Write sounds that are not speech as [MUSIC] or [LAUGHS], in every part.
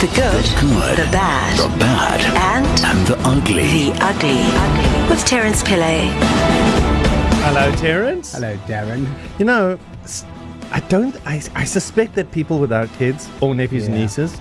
The good, good, the bad, the bad, and and the ugly. the ugly. With Terence Pillay. Hello, Terence. Hello, Darren. You know, I don't. I, I suspect that people without kids or nephews and nieces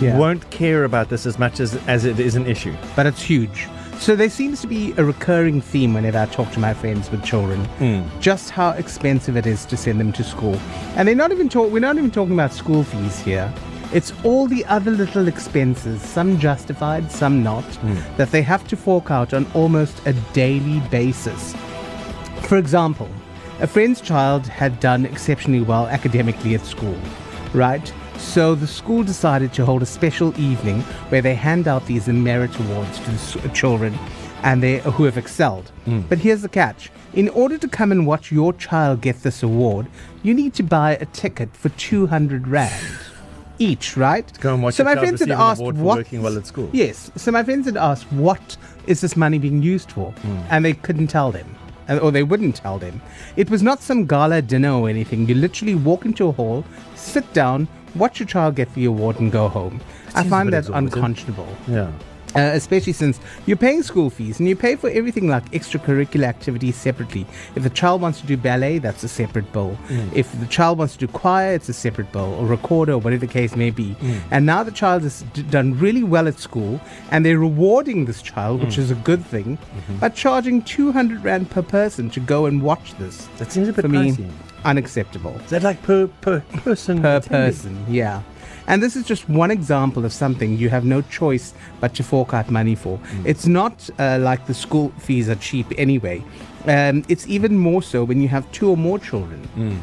Yeah. won't care about this as much as as it is an issue. But it's huge. So there seems to be a recurring theme whenever I talk to my friends with children, hmm. just how expensive it is to send them to school. And they're not even talk. We're not even talking about school fees here. It's all the other little expenses, some justified, some not, hmm. that they have to fork out on almost a daily basis. For example, a friend's child had done exceptionally well academically at school, right? So the school decided to hold a special evening where they hand out these merit awards to the uh, children and they who have excelled. Hmm. But here's the catch. In order to come and watch your child get this award, you need to buy a ticket for 200 rand each, right? Go and watch so my friends had asked what working well at school. Yes. So my friends had asked, what is this money being used for? Hmm. And they couldn't tell them. Or they wouldn't tell them. It was not some gala dinner or anything. You literally walk into a hall, sit down, watch your child get the award, and go home. I find that unconscionable. Yeah. Uh, especially since you're paying school fees and you pay for everything like extracurricular activities separately. If the child wants to do ballet, that's a separate bill. Mm. If the child wants to do choir, it's a separate bill, or recorder, or whatever the case may be. Mm. And now the child has d- done really well at school, and they're rewarding this child, which mm. is a good thing, mm-hmm. by charging 200 rand per person to go and watch this. That seems a bit For me, pricey. Unacceptable Is that like per per person? per person. Yeah. And this is just one example of something you have no choice but to fork out money for. It's not uh, like the school fees are cheap anyway. Um, it's even more so when you have two or more children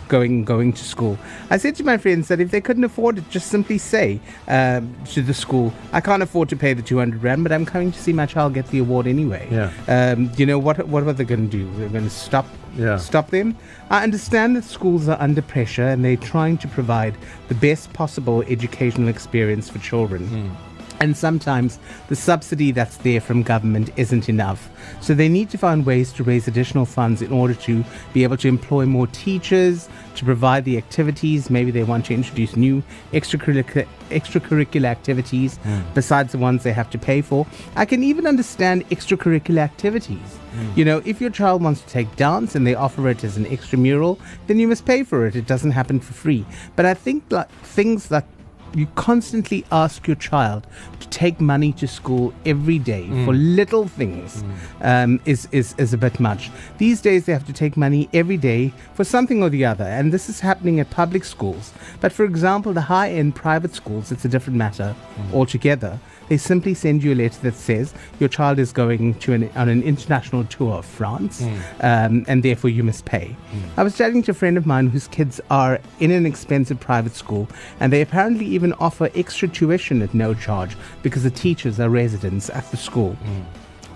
going going to school. I said to my friends that if they couldn't afford it, just simply say um, to the school, "I can't afford to pay the two hundred rand, but I'm coming to see my child get the award anyway." Yeah. Um, you know what? What are they going to do? They're going to stop Yeah. stop them. I understand that schools are under pressure and they're trying to provide the best possible educational experience for children. Hmm. And sometimes the subsidy that's there from government isn't enough. So they need to find ways to raise additional funds in order to be able to employ more teachers, to provide the activities. Maybe they want to introduce new extracurricular, extracurricular activities hmm. besides the ones they have to pay for. I can even understand extracurricular activities. Hmm. You know, if your child wants to take dance and they offer it as an extramural, then you must pay for it. It doesn't happen for free. But I think like things that you constantly ask your child to take money to school every day mm. for little things mm. um, is, is, is a bit much. These days, they have to take money every day for something or the other, and this is happening at public schools. But for example, the high end private schools, it's a different matter mm. altogether. They simply send you a letter that says your child is going to an, on an international tour of France, hmm. um, and therefore you must pay. Hmm. I was chatting to a friend of mine whose kids are in an expensive private school, and they apparently even offer extra tuition at no charge because the teachers are residents at the school. Hmm.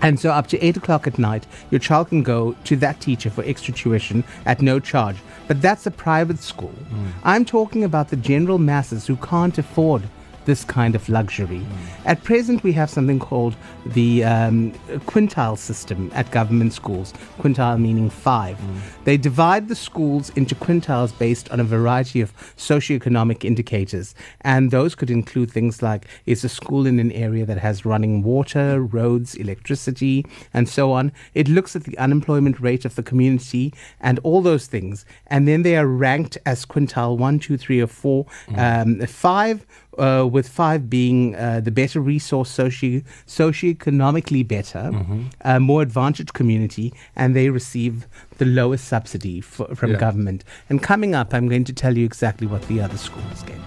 And so, up to 8 o'clock at night, your child can go to that teacher for extra tuition at no charge. But that's a private school. I'm talking about the general masses who can't afford this kind of luxury. At present, we have something called the um, quintile system at government schools, quintile meaning five. They divide the schools into quintiles based on a variety of socioeconomic indicators, and those could include things like is the school in an area that has running water, roads, electricity, and so on. It looks at the unemployment rate of the community and all those things, and then they are ranked as quintile one, two, three, or four. Um, five uh, with five being uh, the better resource, socio socioeconomically better, uh, more advantaged community, and they receive the lowest subsidy f- from Yeah. government. And coming up, I'm going to tell you exactly what the other schools get.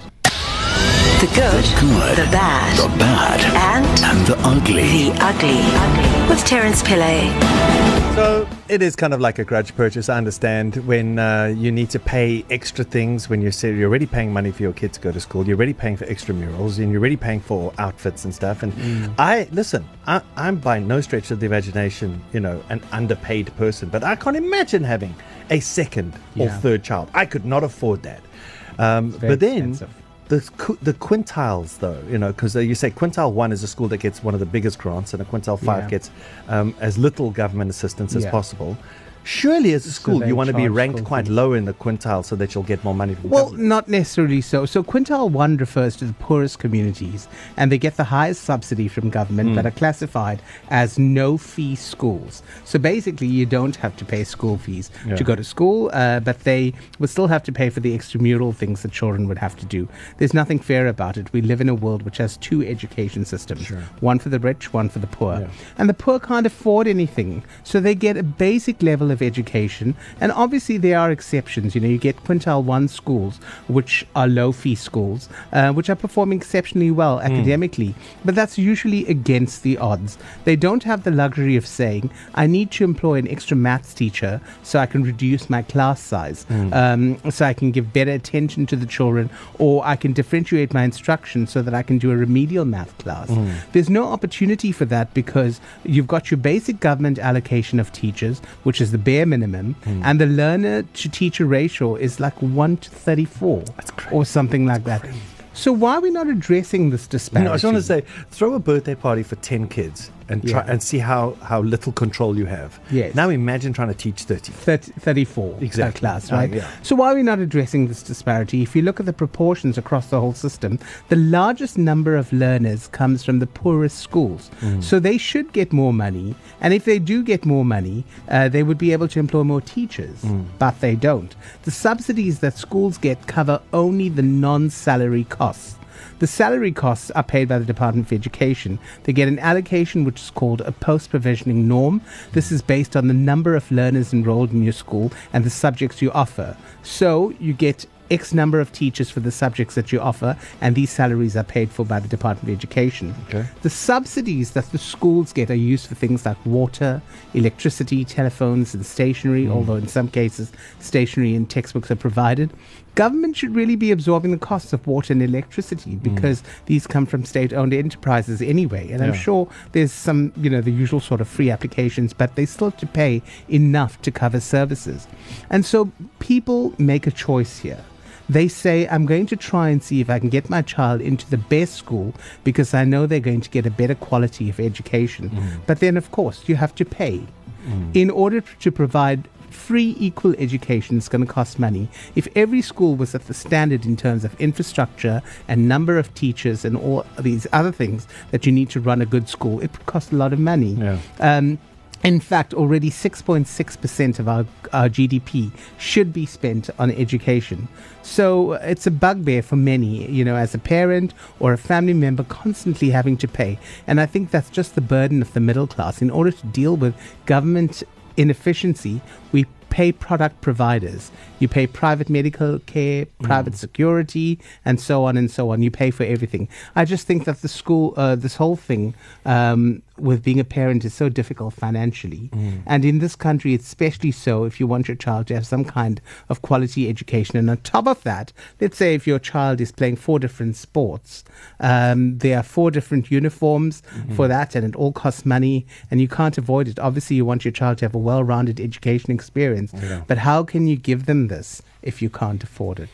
The good, good, the bad, The bad and and the ugly. the ugly. With Terence Pillay. So it is kind of like a grudge purchase. I understand when uh, you need to pay extra things when you're say you're already paying money for your kids to go to school. You're already paying for extramurals and you're already paying for outfits and stuff. And I listen. I, I'm by no stretch of the imagination, you know, an underpaid person, but I can't imagine having a second or third child. I could not afford that. Um, but then. expensive. The, the quintiles, though, you know, because uh, you say quintile one is a school that gets one of the biggest grants, and a quintile five Yeah. gets um, as little government assistance as Yeah. possible. Surely, as a school, they you want to be ranked quite fees. low in the quintile so that you'll get more money from Well, government. not necessarily so. So quintile one refers to the poorest communities, and they get the highest subsidy from government Hmm. that are classified as no fee schools. So basically, you don't have to pay school fees Yeah. to go to school, uh, but they would still have to pay for the extramural things that children would have to do. There's nothing fair about it. We live in a world which has two education systems one for the rich, one for the poor. Yeah. And the poor can't afford anything. So they get a basic level of education. And obviously, there are exceptions. You know, you get quintile one schools, which are low fee schools, uh, which are performing exceptionally well academically. But that's usually against the odds. They don't have the luxury of saying, I need to employ an extra maths teacher so I can reduce my class size, um, so I can give better attention to the children, or I can differentiate my instruction so that I can do a remedial math class. There's no opportunity for that because you've got your basic government allocation of teachers, which is the bare minimum, hmm. and the learner to teacher ratio is like 1 to 34 or something like that. So why are we not addressing this disparity? No, I just want to say, throw a birthday party for 10 kids and try Yeah. and see how, how little control you have. Yes. Now imagine trying to teach 30. 30, 34 Exactly. class, right? yeah. So why are we not addressing this disparity? If you look at the proportions across the whole system, the largest number of learners comes from the poorest schools. Mm. So they should get more money, and if they do get more money, uh, they would be able to employ more teachers, Mm. but they don't. The subsidies that schools get cover only the non-salary costs. The salary costs are paid by the Department of Education. They get an allocation which is called a post provisioning norm. This is based on the number of learners enrolled in your school and the subjects you offer. So you get X number of teachers for the subjects that you offer, and these salaries are paid for by the Department of Education. Okay. The subsidies that the schools get are used for things like water, electricity, telephones, and stationery, hmm. although in some cases, stationery and textbooks are provided. Government should really be absorbing the costs of water and electricity mm. because these come from state owned enterprises anyway. And I'm sure there's some, you know, the usual sort of free applications, but they still have to pay enough to cover services. And so people make a choice here. They say, I'm going to try and see if I can get my child into the best school because I know they're going to get a better quality of education. Mm. But then, of course, you have to pay. Mm. In order to provide free equal education is going to cost money. If every school was at the standard in terms of infrastructure and number of teachers and all these other things that you need to run a good school, it would cost a lot of money. Yeah. Um, in fact, already 6.6% of our, our GDP should be spent on education. So uh, it's a bugbear for many, you know, as a parent or a family member constantly having to pay. And I think that's just the burden of the middle class. In order to deal with government inefficiency, we pay product providers. You pay private medical care, private security, and so on and so on. You pay for everything. I just think that the school, uh, this whole thing um, with being a parent is so difficult financially. And in this country, especially so if you want your child to have some kind of quality education. And on top of that, let's say if your child is playing four different sports, um, there are four different uniforms for that, and it all costs money, and you can't avoid it. Obviously, you want your child to have a well rounded education experience, but how can you give them this if you can't afford it?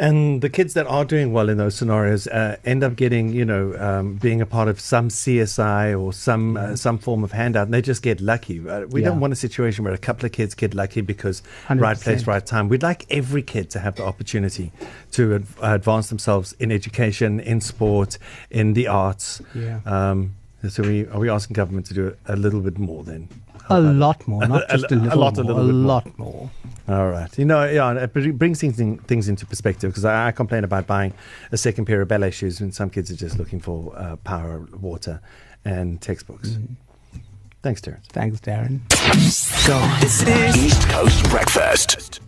And the kids that are doing well in those scenarios uh, end up getting, you know, um, being a part of some CSI or some uh, some form of handout, and they just get lucky. Uh, we Yeah. don't want a situation where a couple of kids get lucky because right place, 100%. right time. We'd like every kid to have the opportunity to ad- advance themselves in education, in sport, in the arts. Yeah. Um, so we are we asking government to do a little bit more then? A lot more, not [LAUGHS] A- just a, a little lot, a more, little bit more. lot more. All right. You know, yeah, it brings things, in, things into perspective because I, I complain about buying a second pair of ballet shoes when some kids are just looking for uh, power, water, and textbooks. Thanks, Terence. Thanks, Darren. So this is East Coast Breakfast.